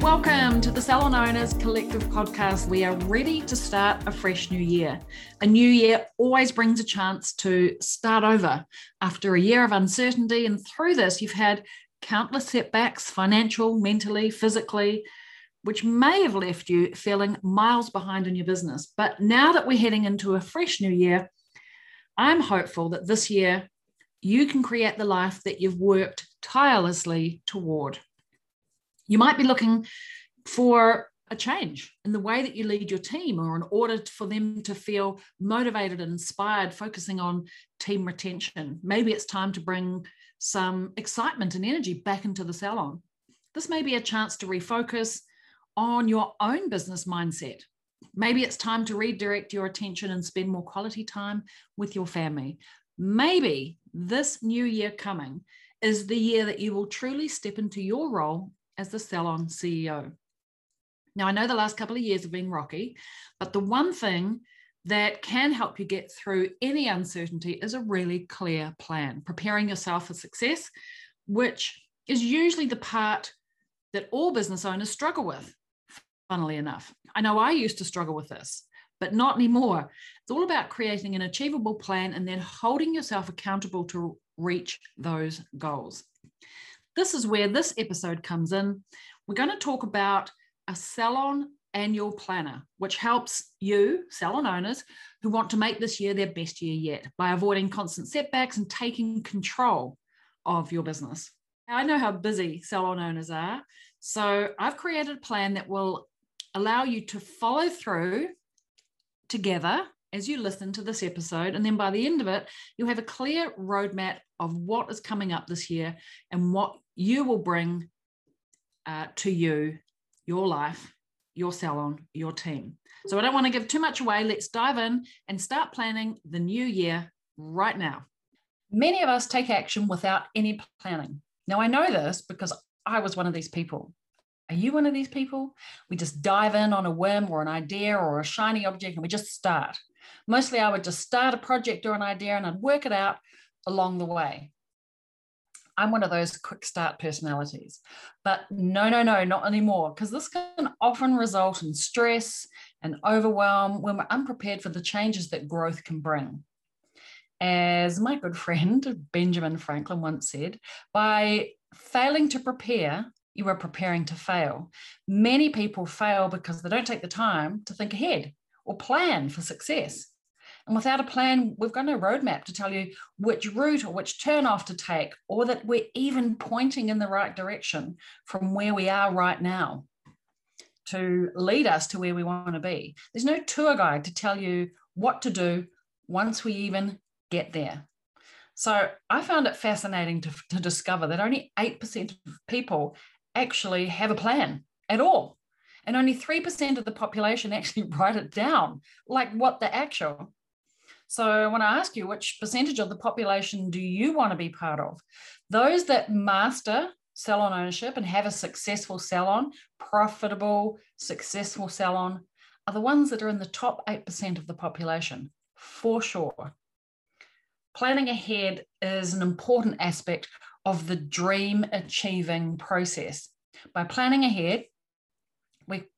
Welcome to the Salon Owners Collective podcast. We are ready to start a fresh new year. A new year always brings a chance to start over after a year of uncertainty. And through this, you've had countless setbacks financial, mentally, physically, which may have left you feeling miles behind in your business. But now that we're heading into a fresh new year, I'm hopeful that this year you can create the life that you've worked tirelessly toward. You might be looking for a change in the way that you lead your team or in order for them to feel motivated and inspired, focusing on team retention. Maybe it's time to bring some excitement and energy back into the salon. This may be a chance to refocus on your own business mindset. Maybe it's time to redirect your attention and spend more quality time with your family. Maybe this new year coming is the year that you will truly step into your role as the salon CEO. Now, I know the last couple of years have been rocky, but the one thing that can help you get through any uncertainty is a really clear plan, preparing yourself for success, which is usually the part that all business owners struggle with, funnily enough. I know I used to struggle with this, but not anymore. It's all about creating an achievable plan and then holding yourself accountable to reach those goals. This is where this episode comes in. We're going to talk about a salon annual planner, which helps you, salon owners, who want to make this year their best year yet by avoiding constant setbacks and taking control of your business. I know how busy salon owners are. So I've created a plan that will allow you to follow through together as you listen to this episode. And then by the end of it, you'll have a clear roadmap of what is coming up this year and what you will bring uh, to you, your life, your salon, your team. So I don't want to give too much away. Let's dive in and start planning the new year right now. Many of us take action without any planning. Now, I know this because I was one of these people. Are you one of these people? We just dive in on a whim or an idea or a shiny object and we just start. Mostly, I would just start a project or an idea and I'd work it out along the way. I'm one of those quick start personalities. But no, no, no, not anymore, because this can often result in stress and overwhelm when we're unprepared for the changes that growth can bring. As my good friend Benjamin Franklin once said, by failing to prepare, you are preparing to fail. Many people fail because they don't take the time to think ahead or plan for success. And without a plan, we've got no roadmap to tell you which route or which turn off to take, or that we're even pointing in the right direction from where we are right now to lead us to where we want to be. There's no tour guide to tell you what to do once we even get there. So I found it fascinating to, to discover that only 8% of people actually have a plan at all. And only 3% of the population actually write it down, like what the actual. So I want to ask you, which percentage of the population do you want to be part of? Those that master salon ownership and have a successful salon, profitable, successful salon, are the ones that are in the top 8% of the population, for sure. Planning ahead is an important aspect of the dream achieving process. By planning ahead,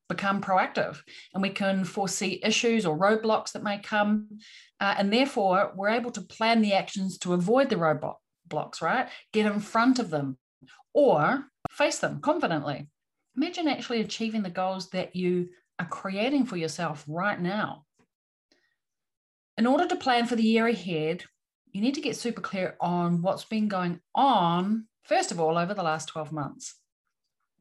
become proactive and we can foresee issues or roadblocks that may come. Uh, and therefore, we're able to plan the actions to avoid the roadblocks, right? Get in front of them or face them confidently. Imagine actually achieving the goals that you are creating for yourself right now. In order to plan for the year ahead, you need to get super clear on what's been going on, first of all, over the last 12 months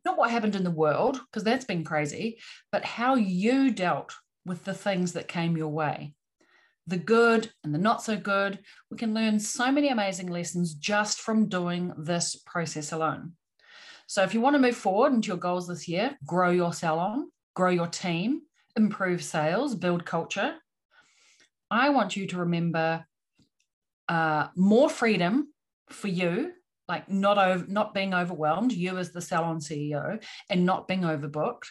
not what happened in the world, because that's been crazy, but how you dealt with the things that came your way. the good and the not so good. We can learn so many amazing lessons just from doing this process alone. So, if you want to move forward into your goals this year, grow your salon, grow your team, improve sales, build culture, I want you to remember uh, more freedom for you, like not over, not being overwhelmed, you as the salon CEO, and not being overbooked,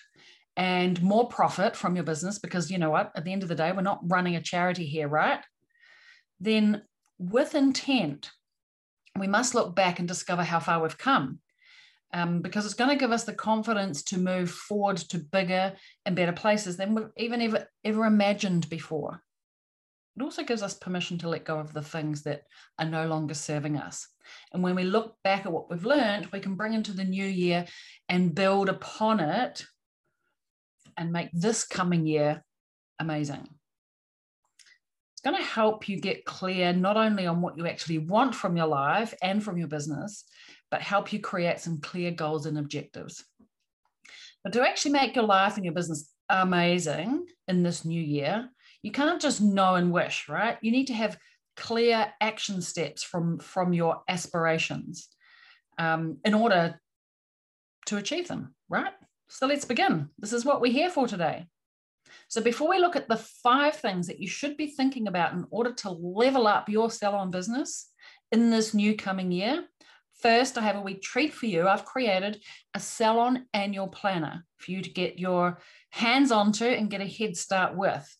and more profit from your business because you know what, at the end of the day, we're not running a charity here, right? Then, with intent, we must look back and discover how far we've come. Um, because it's going to give us the confidence to move forward to bigger and better places than we've even ever ever imagined before. It also gives us permission to let go of the things that are no longer serving us. And when we look back at what we've learned, we can bring into the new year and build upon it and make this coming year amazing. It's going to help you get clear not only on what you actually want from your life and from your business, but help you create some clear goals and objectives. But to actually make your life and your business amazing in this new year, you can't just know and wish, right? You need to have clear action steps from, from your aspirations um, in order to achieve them, right? So let's begin. This is what we're here for today. So before we look at the five things that you should be thinking about in order to level up your salon business in this new coming year, first I have a wee treat for you. I've created a salon annual planner for you to get your hands onto and get a head start with.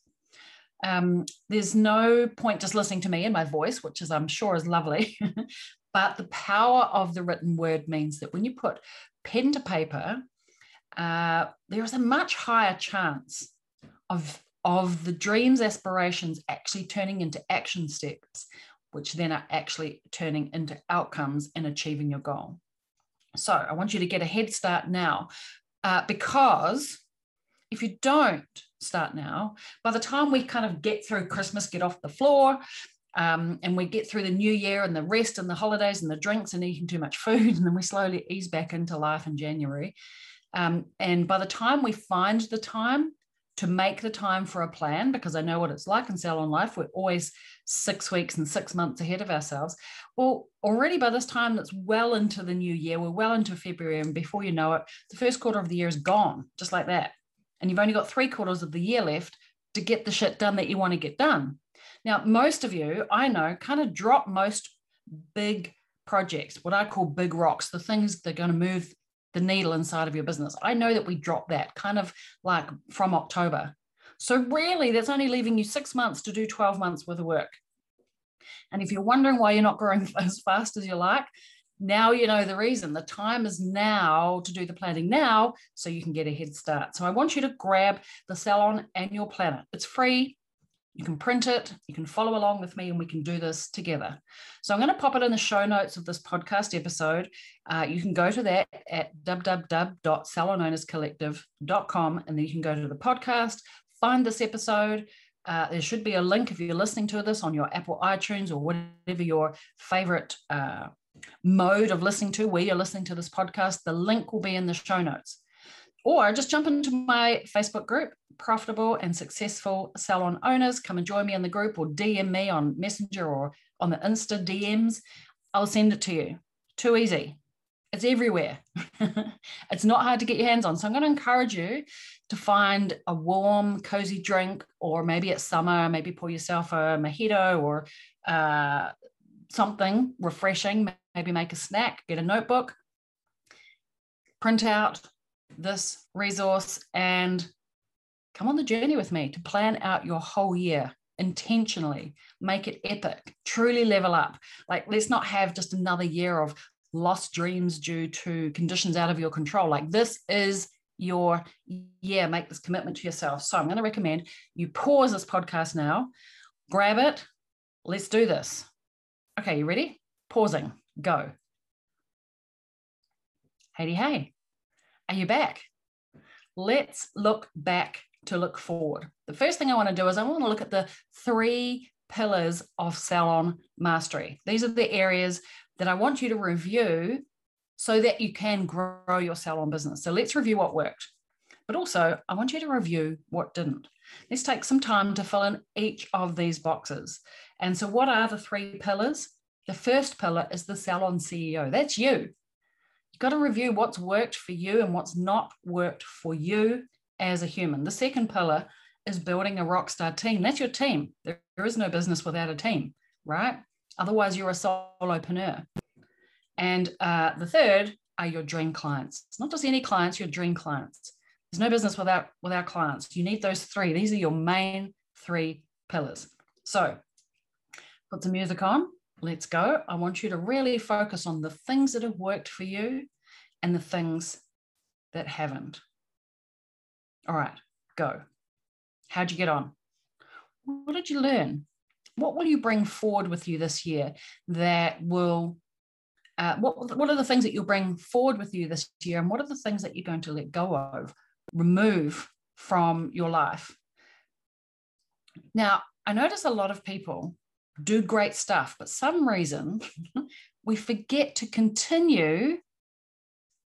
Um, there's no point just listening to me and my voice, which is I'm sure is lovely, but the power of the written word means that when you put pen to paper, uh, there is a much higher chance of of the dreams, aspirations actually turning into action steps, which then are actually turning into outcomes and achieving your goal. So I want you to get a head start now, uh, because if you don't start now, by the time we kind of get through Christmas, get off the floor, um, and we get through the new year and the rest and the holidays and the drinks and eating too much food, and then we slowly ease back into life in January. Um, and by the time we find the time to make the time for a plan, because I know what it's like in Salon Life, we're always six weeks and six months ahead of ourselves. Well, already by this time, that's well into the new year. We're well into February, and before you know it, the first quarter of the year is gone, just like that and you've only got three quarters of the year left to get the shit done that you want to get done. Now, most of you, I know, kind of drop most big projects, what I call big rocks, the things that are going to move the needle inside of your business. I know that we drop that kind of like from October. So, really, that's only leaving you six months to do 12 months worth of work. And if you're wondering why you're not growing as fast as you like, now you know the reason. The time is now to do the planning now so you can get a head start. So I want you to grab the Salon Annual Planner. It's free. You can print it, you can follow along with me, and we can do this together. So I'm going to pop it in the show notes of this podcast episode. Uh, you can go to that at www.salonownerscollective.com, and then you can go to the podcast, find this episode. Uh, there should be a link if you're listening to this on your Apple iTunes or whatever your favorite uh, mode of listening to, where you're listening to this podcast, the link will be in the show notes. Or just jump into my Facebook group, Profitable and Successful Salon Owners. Come and join me in the group or DM me on Messenger or on the Insta DMs. I'll send it to you. Too easy. It's everywhere. it's not hard to get your hands on. So I'm going to encourage you to find a warm, cozy drink, or maybe it's summer, maybe pour yourself a mojito or uh, something refreshing, maybe make a snack, get a notebook, print out this resource, and come on the journey with me to plan out your whole year intentionally, make it epic, truly level up. Like, let's not have just another year of lost dreams due to conditions out of your control. Like, this is your year. Make this commitment to yourself. So, I'm going to recommend you pause this podcast now, grab it. Let's do this. Okay, you ready? Pausing, go. Hey, hey, are you back? Let's look back to look forward. The first thing I want to do is I want to look at the three pillars of salon mastery. These are the areas that I want you to review so that you can grow your salon business. So let's review what worked. But also, I want you to review what didn't. Let's take some time to fill in each of these boxes. And so, what are the three pillars? The first pillar is the salon CEO. That's you. You've got to review what's worked for you and what's not worked for you as a human. The second pillar is building a rockstar team. That's your team. There is no business without a team, right? Otherwise, you're a solopreneur. And uh, the third are your dream clients. It's not just any clients, your dream clients. There's no business without without clients. You need those three. These are your main three pillars. So put some music on. Let's go. I want you to really focus on the things that have worked for you and the things that haven't. All right, go. How'd you get on? What did you learn? What will you bring forward with you this year that will uh, what, what are the things that you'll bring forward with you this year and what are the things that you're going to let go of remove from your life now i notice a lot of people do great stuff but some reason we forget to continue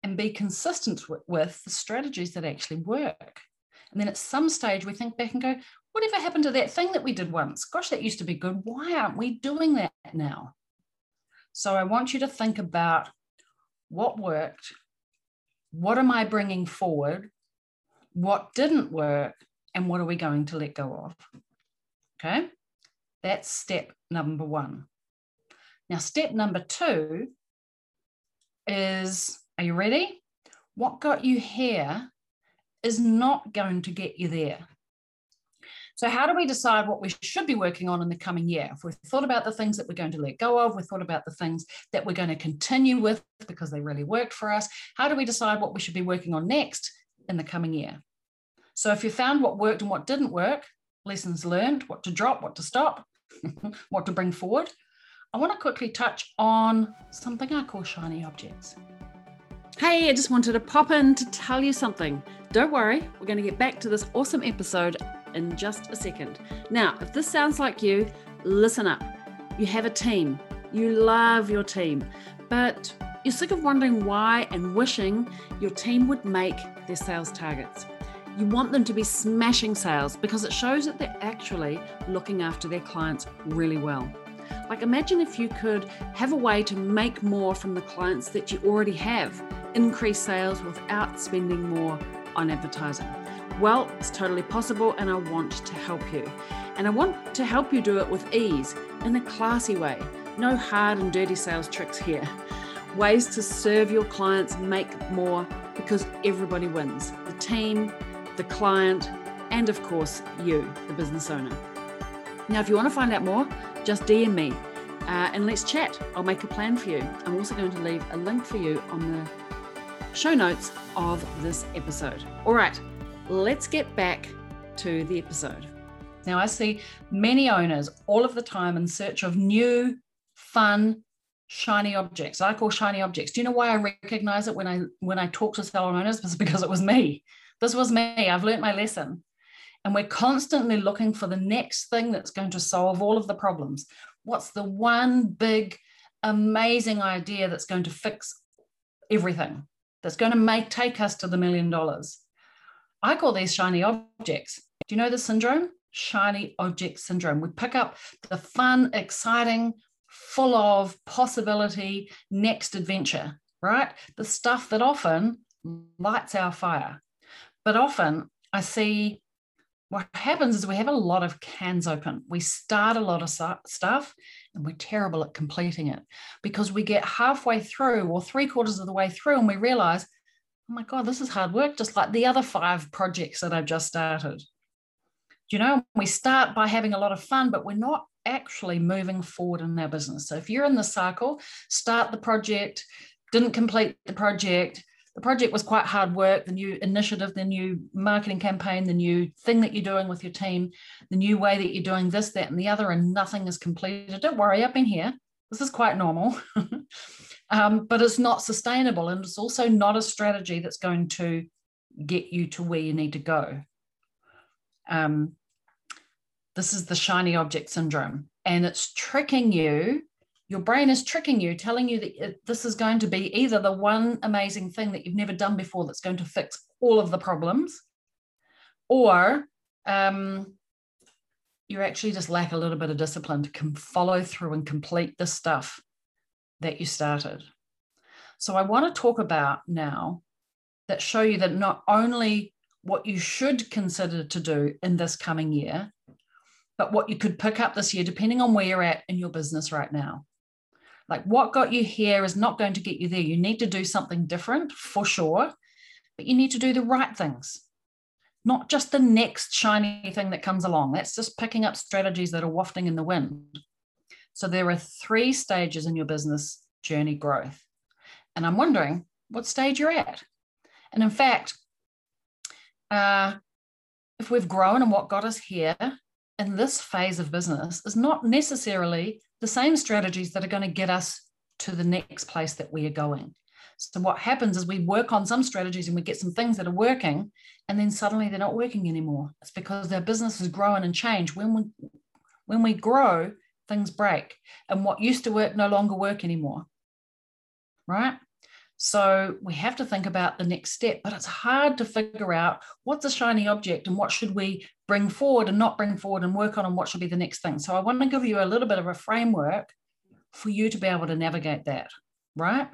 and be consistent with, with the strategies that actually work. And then at some stage we think back and go whatever happened to that thing that we did once? Gosh that used to be good. Why aren't we doing that now? So I want you to think about what worked, what am I bringing forward, what didn't work, and what are we going to let go of? Okay, that's step number one. Now, step number two is are you ready? What got you here is not going to get you there. So, how do we decide what we should be working on in the coming year? If we've thought about the things that we're going to let go of, we've thought about the things that we're going to continue with because they really worked for us, how do we decide what we should be working on next in the coming year? So, if you found what worked and what didn't work, lessons learned, what to drop, what to stop, what to bring forward, I want to quickly touch on something I call shiny objects. Hey, I just wanted to pop in to tell you something. Don't worry, we're going to get back to this awesome episode in just a second. Now, if this sounds like you, listen up. You have a team, you love your team, but you're sick of wondering why and wishing your team would make their sales targets. You want them to be smashing sales because it shows that they're actually looking after their clients really well. Like, imagine if you could have a way to make more from the clients that you already have, increase sales without spending more on advertising. Well, it's totally possible, and I want to help you. And I want to help you do it with ease, in a classy way. No hard and dirty sales tricks here. Ways to serve your clients, make more, because everybody wins the team, the client, and of course, you, the business owner. Now, if you want to find out more, just DM me uh, and let's chat. I'll make a plan for you. I'm also going to leave a link for you on the show notes of this episode. All right, let's get back to the episode. Now, I see many owners all of the time in search of new, fun, shiny objects. I call shiny objects. Do you know why I recognize it when I when I talk to salon owners? It's because it was me. This was me. I've learned my lesson. And we're constantly looking for the next thing that's going to solve all of the problems. What's the one big, amazing idea that's going to fix everything? That's going to make take us to the million dollars. I call these shiny objects. Do you know the syndrome? Shiny object syndrome. We pick up the fun, exciting, full of possibility next adventure, right? The stuff that often lights our fire. But often I see what happens is we have a lot of cans open. We start a lot of stuff and we're terrible at completing it because we get halfway through or three quarters of the way through and we realize oh my God, this is hard work, just like the other five projects that I've just started. You know, we start by having a lot of fun, but we're not actually moving forward in our business. So if you're in the cycle, start the project, didn't complete the project, the project was quite hard work, the new initiative, the new marketing campaign, the new thing that you're doing with your team, the new way that you're doing this, that, and the other, and nothing is completed. Don't worry, I've been here. This is quite normal. um, but it's not sustainable. And it's also not a strategy that's going to get you to where you need to go. Um, this is the shiny object syndrome, and it's tricking you. Your brain is tricking you, telling you that it, this is going to be either the one amazing thing that you've never done before that's going to fix all of the problems, or um, you actually just lack a little bit of discipline to com- follow through and complete the stuff that you started. So I want to talk about now that show you that not only what you should consider to do in this coming year, but what you could pick up this year, depending on where you're at in your business right now. Like what got you here is not going to get you there. You need to do something different for sure, but you need to do the right things, not just the next shiny thing that comes along. That's just picking up strategies that are wafting in the wind. So there are three stages in your business journey growth. And I'm wondering what stage you're at. And in fact, uh, if we've grown and what got us here in this phase of business is not necessarily the same strategies that are going to get us to the next place that we are going. So what happens is we work on some strategies and we get some things that are working, and then suddenly they're not working anymore. It's because our business is growing and change. When we when we grow, things break, and what used to work no longer work anymore right? So we have to think about the next step, but it's hard to figure out what's a shiny object and what should we bring forward and not bring forward and work on and what should be the next thing. So I want to give you a little bit of a framework for you to be able to navigate that, right?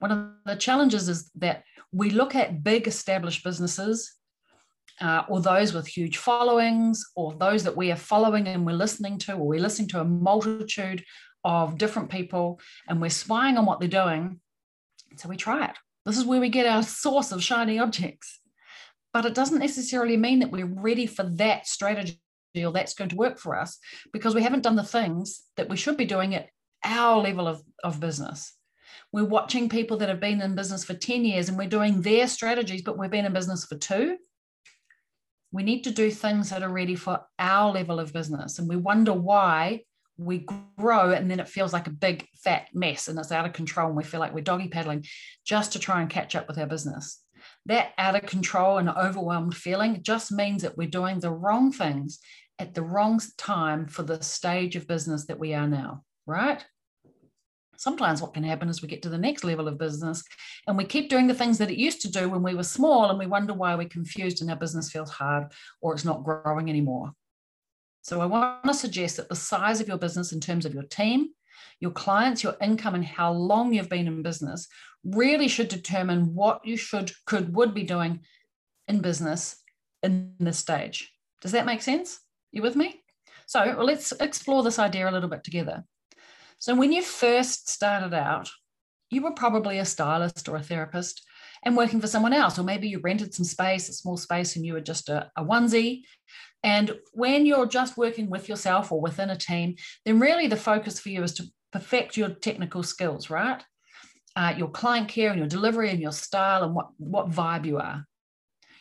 One of the challenges is that we look at big established businesses uh, or those with huge followings or those that we are following and we're listening to, or we're listening to a multitude of different people and we're spying on what they're doing. So we try it. This is where we get our source of shiny objects. But it doesn't necessarily mean that we're ready for that strategy or that's going to work for us because we haven't done the things that we should be doing at our level of, of business. We're watching people that have been in business for 10 years and we're doing their strategies, but we've been in business for two. We need to do things that are ready for our level of business. And we wonder why we grow and then it feels like a big fat mess and it's out of control and we feel like we're doggy paddling just to try and catch up with our business. That out of control and overwhelmed feeling just means that we're doing the wrong things at the wrong time for the stage of business that we are now right? Sometimes what can happen is we get to the next level of business and we keep doing the things that it used to do when we were small and we wonder why we're confused and our business feels hard or it's not growing anymore so I want to suggest that the size of your business in terms of your team, your clients, your income, and how long you've been in business really should determine what you should, could, would be doing in business in this stage. Does that make sense? You with me? So well, let's explore this idea a little bit together. So when you first started out, you were probably a stylist or a therapist and working for someone else, or maybe you rented some space, a small space, and you were just a, a onesie and when you're just working with yourself or within a team, then really the focus for you is to perfect your technical skills, right? Uh, your client care and your delivery and your style and what, what vibe you are.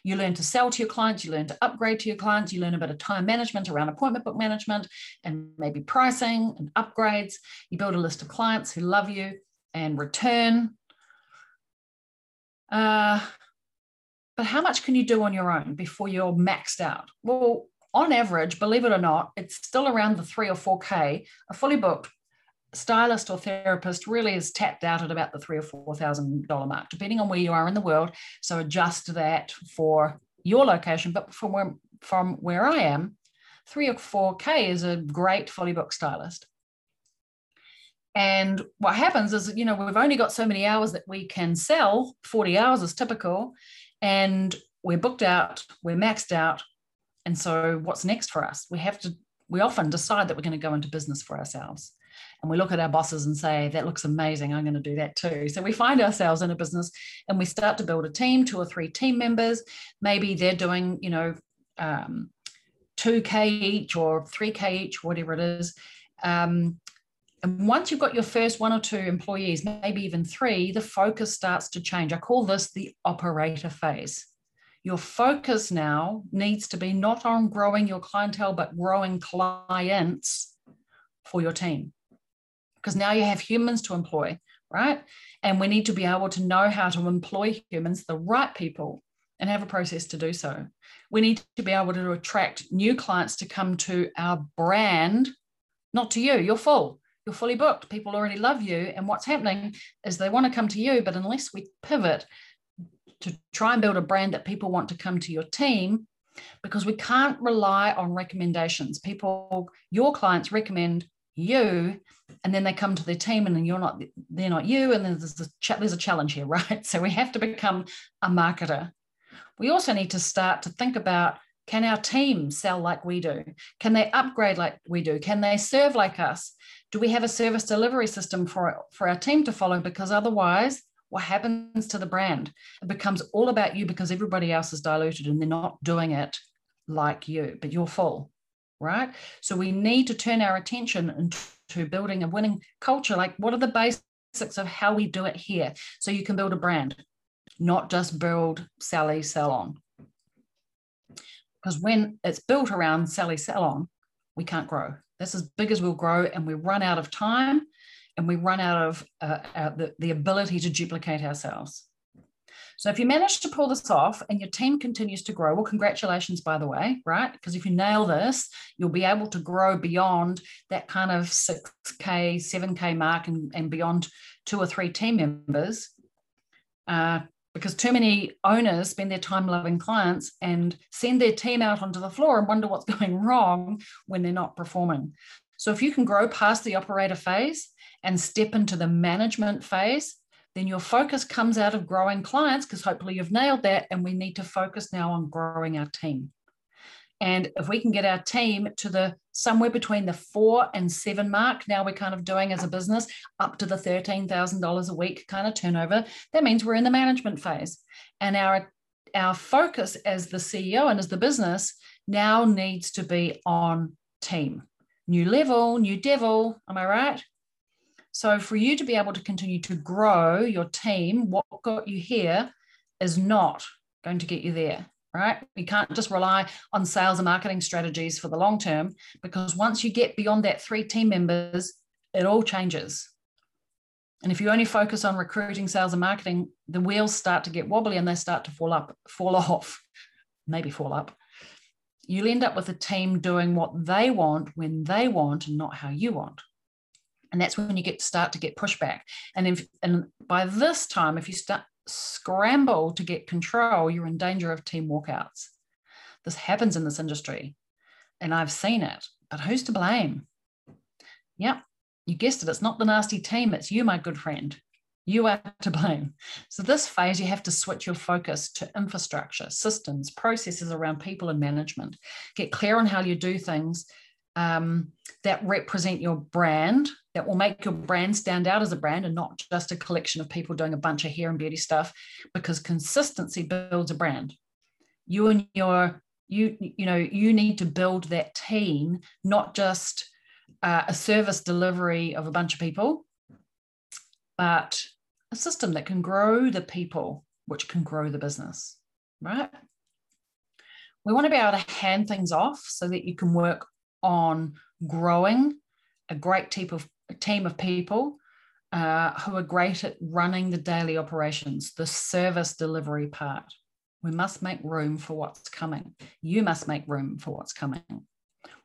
You learn to sell to your clients, you learn to upgrade to your clients, you learn a bit of time management around appointment book management and maybe pricing and upgrades. You build a list of clients who love you and return. Uh, but how much can you do on your own before you're maxed out? Well, on average, believe it or not, it's still around the three or 4K. A fully booked stylist or therapist really is tapped out at about the three or four thousand dollar mark, depending on where you are in the world. So adjust that for your location. But from where from where I am, three or four K is a great fully booked stylist. And what happens is, you know, we've only got so many hours that we can sell. 40 hours is typical and we're booked out, we're maxed out. And so what's next for us? We have to, we often decide that we're going to go into business for ourselves. And we look at our bosses and say, that looks amazing. I'm going to do that too. So we find ourselves in a business and we start to build a team, two or three team members. Maybe they're doing, you know, um, 2K each or 3K each, whatever it is. Um, and once you've got your first one or two employees, maybe even three, the focus starts to change. I call this the operator phase. Your focus now needs to be not on growing your clientele, but growing clients for your team. Because now you have humans to employ, right? And we need to be able to know how to employ humans, the right people, and have a process to do so. We need to be able to attract new clients to come to our brand, not to you, you're full you're fully booked. People already love you. And what's happening is they want to come to you, but unless we pivot to try and build a brand that people want to come to your team, because we can't rely on recommendations. People, your clients recommend you, and then they come to their team, and then you're not, they're not you, and then there's a, there's a challenge here, right? So we have to become a marketer. We also need to start to think about can our team sell like we do? Can they upgrade like we do? Can they serve like us? Do we have a service delivery system for, for our team to follow? Because otherwise, what happens to the brand? It becomes all about you because everybody else is diluted and they're not doing it like you, but you're full, right? So we need to turn our attention into building a winning culture. Like, what are the basics of how we do it here? So you can build a brand, not just build Sally Salon. Because when it's built around Sally Salon, we can't grow. That's as big as we'll grow, and we run out of time and we run out of uh, the, the ability to duplicate ourselves. So if you manage to pull this off and your team continues to grow, well, congratulations, by the way, right? Because if you nail this, you'll be able to grow beyond that kind of 6K, 7K mark and, and beyond two or three team members. Uh, because too many owners spend their time loving clients and send their team out onto the floor and wonder what's going wrong when they're not performing. So if you can grow past the operator phase and step into the management phase, then your focus comes out of growing clients because hopefully you've nailed that. And we need to focus now on growing our team. And if we can get our team to the somewhere between the four and seven mark, now we're kind of doing as a business up to the $13,000 a week kind of turnover, that means we're in the management phase. And our, our focus as the CEO and as the business now needs to be on team. New level, new devil, am I right? So, for you to be able to continue to grow your team, what got you here is not going to get you there, right? You can't just rely on sales and marketing strategies for the long term because once you get beyond that three team members, it all changes. And if you only focus on recruiting, sales, and marketing, the wheels start to get wobbly and they start to fall up, fall off, maybe fall up. You'll end up with a team doing what they want when they want and not how you want and that's when you get to start to get pushback and if and by this time if you start scramble to get control you're in danger of team walkouts this happens in this industry and i've seen it but who's to blame yep you guessed it it's not the nasty team it's you my good friend you are to blame. So, this phase, you have to switch your focus to infrastructure, systems, processes around people and management. Get clear on how you do things um, that represent your brand that will make your brand stand out as a brand and not just a collection of people doing a bunch of hair and beauty stuff because consistency builds a brand. You and your you you know you need to build that team not just uh, a service delivery of a bunch of people but a system that can grow the people which can grow the business right? We want to be able to hand things off so that you can work on growing a great team of team of people uh, who are great at running the daily operations, the service delivery part. We must make room for what's coming. You must make room for what's coming.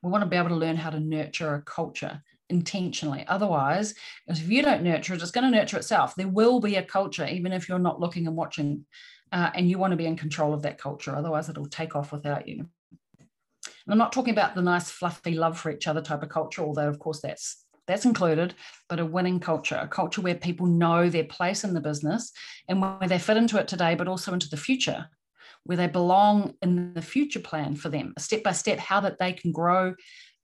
We want to be able to learn how to nurture a culture intentionally. Otherwise, if you don't nurture it, it's going to nurture itself. There will be a culture, even if you're not looking and watching, uh, and you want to be in control of that culture. Otherwise, it'll take off without you. And I'm not talking about the nice, fluffy love for each other type of culture, although, of course, that's that's included, but a winning culture, a culture where people know their place in the business and where they fit into it today, but also into the future, where they belong in the future plan for them, step by step, how that they can grow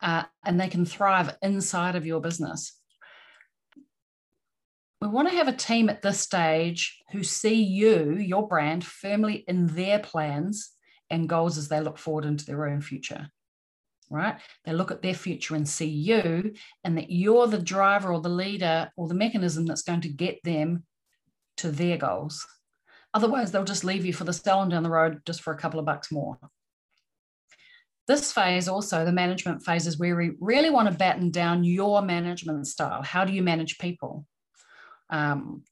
uh, and they can thrive inside of your business. We want to have a team at this stage who see you, your brand, firmly in their plans and goals as they look forward into their own future right? They look at their future and see you, and that you're the driver or the leader or the mechanism that's going to get them to their goals. Otherwise, they'll just leave you for the salon down the road just for a couple of bucks more. This phase, also the management phase, is where we really want to batten down your management style. How do you manage people? Um,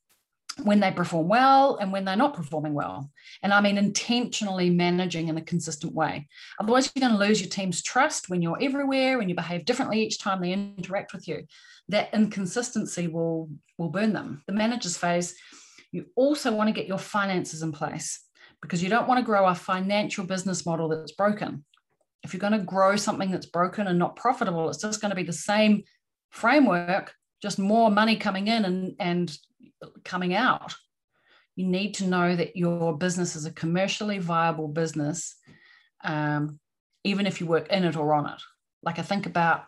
when they perform well and when they're not performing well. And I mean, intentionally managing in a consistent way. Otherwise, you're going to lose your team's trust when you're everywhere and you behave differently each time they interact with you. That inconsistency will, will burn them. The manager's phase, you also want to get your finances in place because you don't want to grow a financial business model that's broken. If you're going to grow something that's broken and not profitable, it's just going to be the same framework, just more money coming in and, and coming out. You need to know that your business is a commercially viable business, um, even if you work in it or on it. Like I think about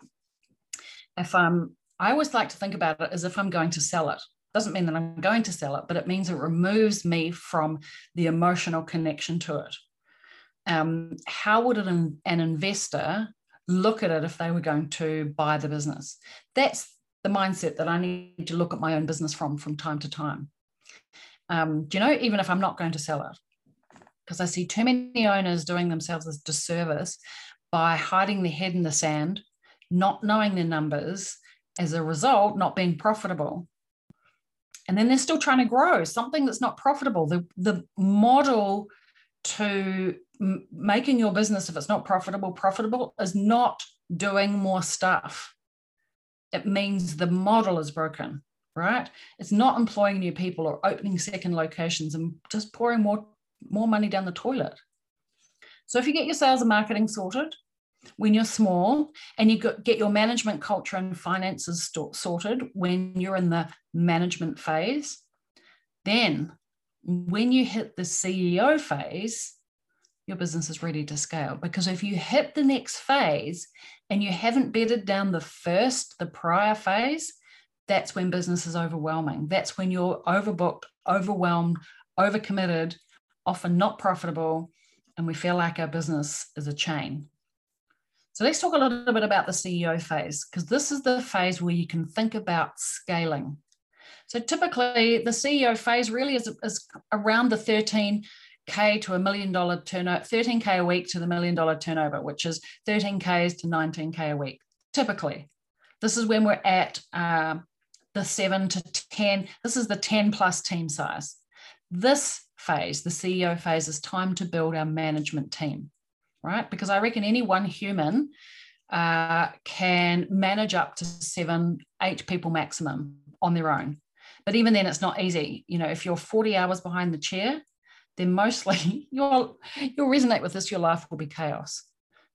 if I'm, I always like to think about it as if I'm going to sell it doesn't mean that I'm going to sell it, but it means it removes me from the emotional connection to it. Um, how would an, an investor look at it if they were going to buy the business? That's the mindset that I need to look at my own business from from time to time. Um, do you know, even if I'm not going to sell it, because I see too many owners doing themselves a disservice by hiding their head in the sand, not knowing their numbers, as a result, not being profitable. And then they're still trying to grow something that's not profitable. The the model to m- making your business if it's not profitable profitable is not doing more stuff it means the model is broken right? It's not employing new people or opening second locations and just pouring more more money down the toilet. So if you get your sales and marketing sorted when you're small and you get your management culture and finances sorted when you're in the management phase then when you hit the ceo phase your business is ready to scale. Because if you hit the next phase and you haven't bedded down the first the prior phase that's when business is overwhelming that's when you're overbooked overwhelmed overcommitted often not profitable and we feel like our business is a chain so let's talk a little bit about the CEO phase, because this is the phase where you can think about scaling. So typically, the CEO phase really is, is around the 13K to a million dollar turnover, 13K a week to the million dollar turnover, which is 13Ks to 19K a week. Typically, this is when we're at uh, the seven to 10. This is the 10 plus team size. This phase, the CEO phase, is time to build our management team right? Because I reckon any one human uh, can manage up to seven, eight people maximum on their own. But even then, it's not easy. You know, if you're 40 hours behind the chair, then mostly you'll you'll resonate with this. Your life will be chaos.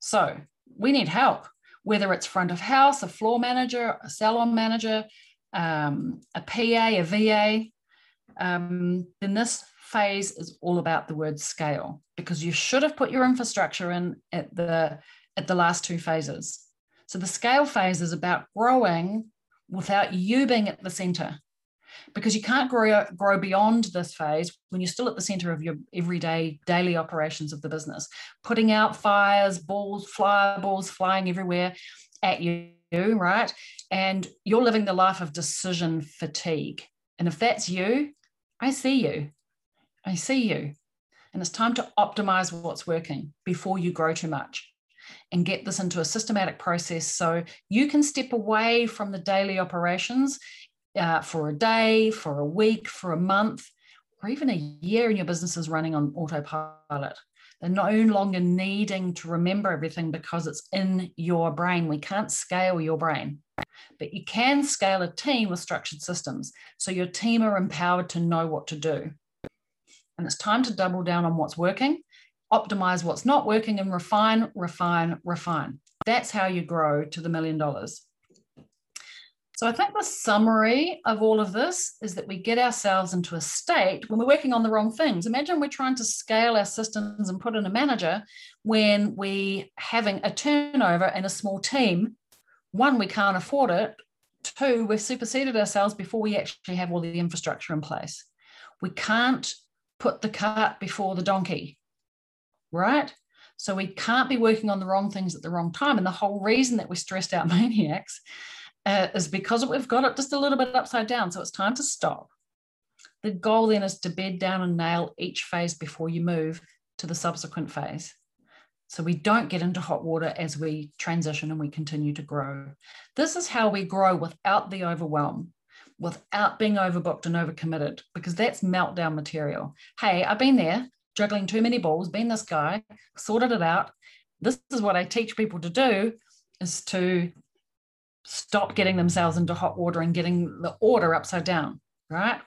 So we need help, whether it's front of house, a floor manager, a salon manager, um, a PA, a VA. Um, then this phase is all about the word scale because you should have put your infrastructure in at the at the last two phases. So the scale phase is about growing without you being at the center. Because you can't grow, grow beyond this phase when you're still at the center of your everyday daily operations of the business, putting out fires, balls, fireballs flying everywhere at you, right? And you're living the life of decision fatigue. And if that's you, I see you. I see you. And it's time to optimize what's working before you grow too much and get this into a systematic process so you can step away from the daily operations uh, for a day, for a week, for a month, or even a year, and your business is running on autopilot. They're no longer needing to remember everything because it's in your brain. We can't scale your brain, but you can scale a team with structured systems. So your team are empowered to know what to do. And it's time to double down on what's working, optimize what's not working, and refine, refine, refine. That's how you grow to the million dollars. So I think the summary of all of this is that we get ourselves into a state when we're working on the wrong things. Imagine we're trying to scale our systems and put in a manager when we having a turnover and a small team. One, we can't afford it. Two, we've superseded ourselves before we actually have all the infrastructure in place. We can't put the cart before the donkey, right? So we can't be working on the wrong things at the wrong time. And the whole reason that we're stressed out maniacs uh, is because we've got it just a little bit upside down. So it's time to stop. The goal then is to bed down and nail each phase before you move to the subsequent phase. So we don't get into hot water as we transition and we continue to grow. This is how we grow without the overwhelm without being overbooked and overcommitted because that's meltdown material. Hey, I've been there juggling too many balls, been this guy, sorted it out. This is what I teach people to do is to stop getting themselves into hot water and getting the order upside down, right?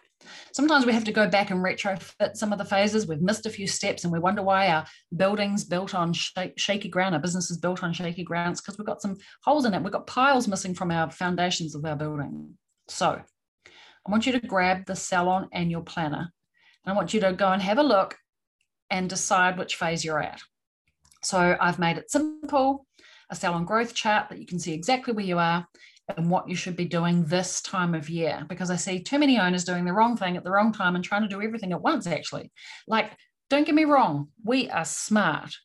Sometimes we have to go back and retrofit some of the phases. We've missed a few steps and we wonder why our building's built on shaky ground, our business is built on shaky grounds because we've got some holes in it. We've got piles missing from our foundations of our building. So I want you to grab the Salon Annual Planner and I want you to go and have a look and decide which phase you're at. So I've made it simple, a salon growth chart that you can see exactly where you are and what you should be doing this time of year because I see too many owners doing the wrong thing at the wrong time and trying to do everything at once, actually. Like, don't get me wrong, we are smart,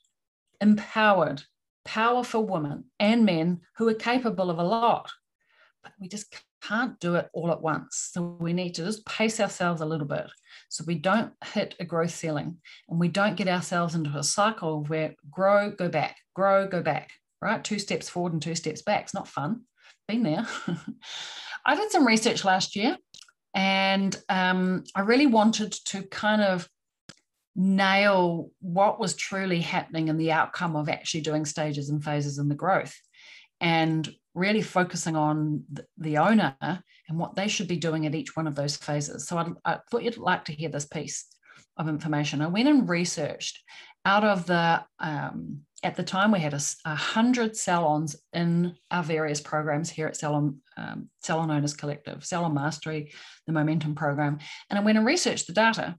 empowered, powerful women and men who are capable of a lot, but we just can't do it all at once. So we need to just pace ourselves a little bit so we don't hit a growth ceiling and we don't get ourselves into a cycle where grow, go back, grow, go back, right? Two steps forward and two steps back. It's not fun been there. I did some research last year and um, I really wanted to kind of nail what was truly happening and the outcome of actually doing stages and phases in the growth and really focusing on the owner and what they should be doing at each one of those phases. So I, I thought you'd like to hear this piece of information. I went and researched out of the um, at the time we had a, a, hundred salons in our various programs here at Salon um, Salon Owners Collective, Salon Mastery, the Momentum program, and I went and researched the data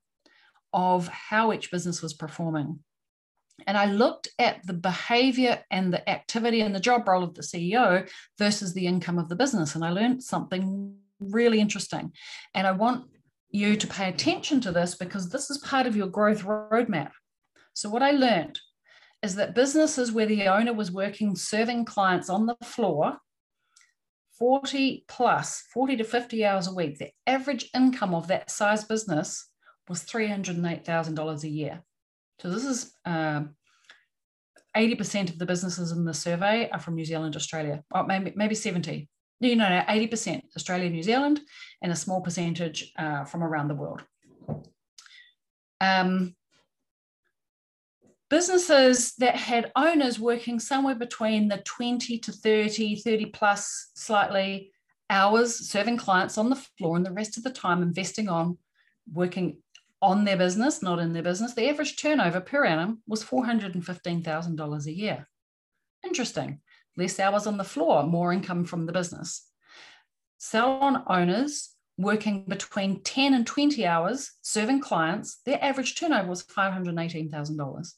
of how each business was performing. And I looked at the behavior and the activity and the job role of the CEO versus the income of the business. And I learned something really interesting. And I want you to pay attention to this because this is part of your growth roadmap. So, what I learned is that businesses where the owner was working serving clients on the floor 40 plus 40 to 50 hours a week the average income of that size business was $308000 a year. So this is um, 80% of the businesses in the survey are from new zealand australia. Or maybe, maybe 70 no, no, no, 80% Australia, New Zealand, and a small percentage uh, from around the world. Um, businesses that had owners working somewhere between the 20 to 30, 30 plus slightly hours serving clients on the floor and the rest of the time investing on working on their business, not in their business, the average turnover per annum was $415,000 a year. Interesting. Less hours on the floor, more income from the business. Salon owners working between 10 and 20 hours serving clients, their average turnover was $518,000.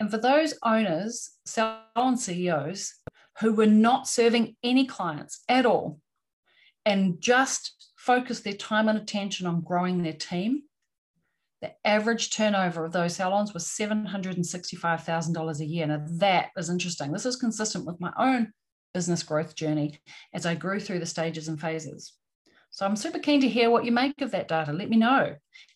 And for those owners, salon CEOs who were not serving any clients at all and just focused their time and attention on growing their team, the average turnover of those salons was $765,000 a year. Now, that is interesting. This is consistent with my own business growth journey as I grew through the stages and phases. So I'm super keen to hear what you make of that data. Let me know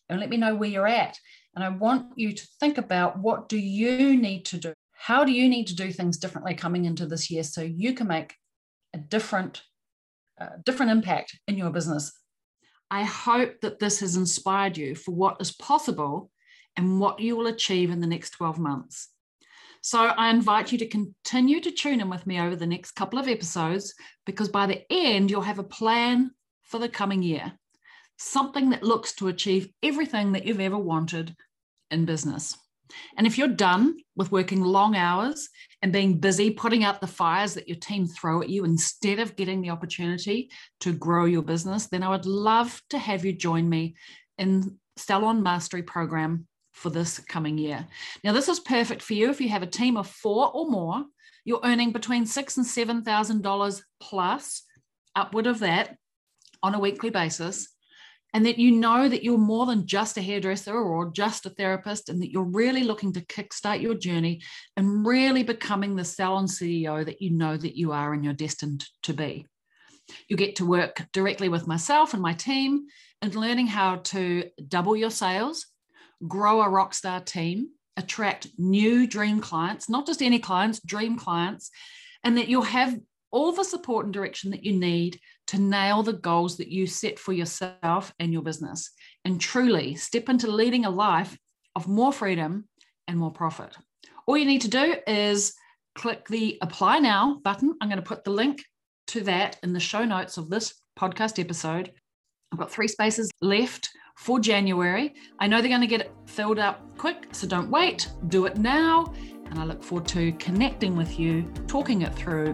and let me know where you're at. And I want you to think about what do you need to do? How do you need to do things differently coming into this year so you can make a different, uh, different impact in your business? I hope that this has inspired you for what is possible and what you will achieve in the next 12 months. So I invite you to continue to tune in with me over the next couple of episodes because by the end, you'll have a plan for the coming year something that looks to achieve everything that you've ever wanted in business. And if you're done with working long hours and being busy putting out the fires that your team throw at you instead of getting the opportunity to grow your business, then I would love to have you join me in Salon Mastery program for this coming year. Now, this is perfect for you if you have a team of four or more. You're earning between six and seven thousand dollars plus, upward of that, on a weekly basis and that you know that you're more than just a hairdresser or just a therapist, and that you're really looking to kickstart your journey and really becoming the salon CEO that you know that you are and you're destined to be. You get to work directly with myself and my team and learning how to double your sales, grow a rockstar team, attract new dream clients, not just any clients, dream clients, and that you'll have all the support and direction that you need to nail the goals that you set for yourself and your business and truly step into leading a life of more freedom and more profit. All you need to do is click the apply now button. I'm going to put the link to that in the show notes of this podcast episode. I've got three spaces left for January. I know they're going to get filled up quick, so don't wait, do it now. And I look forward to connecting with you, talking it through,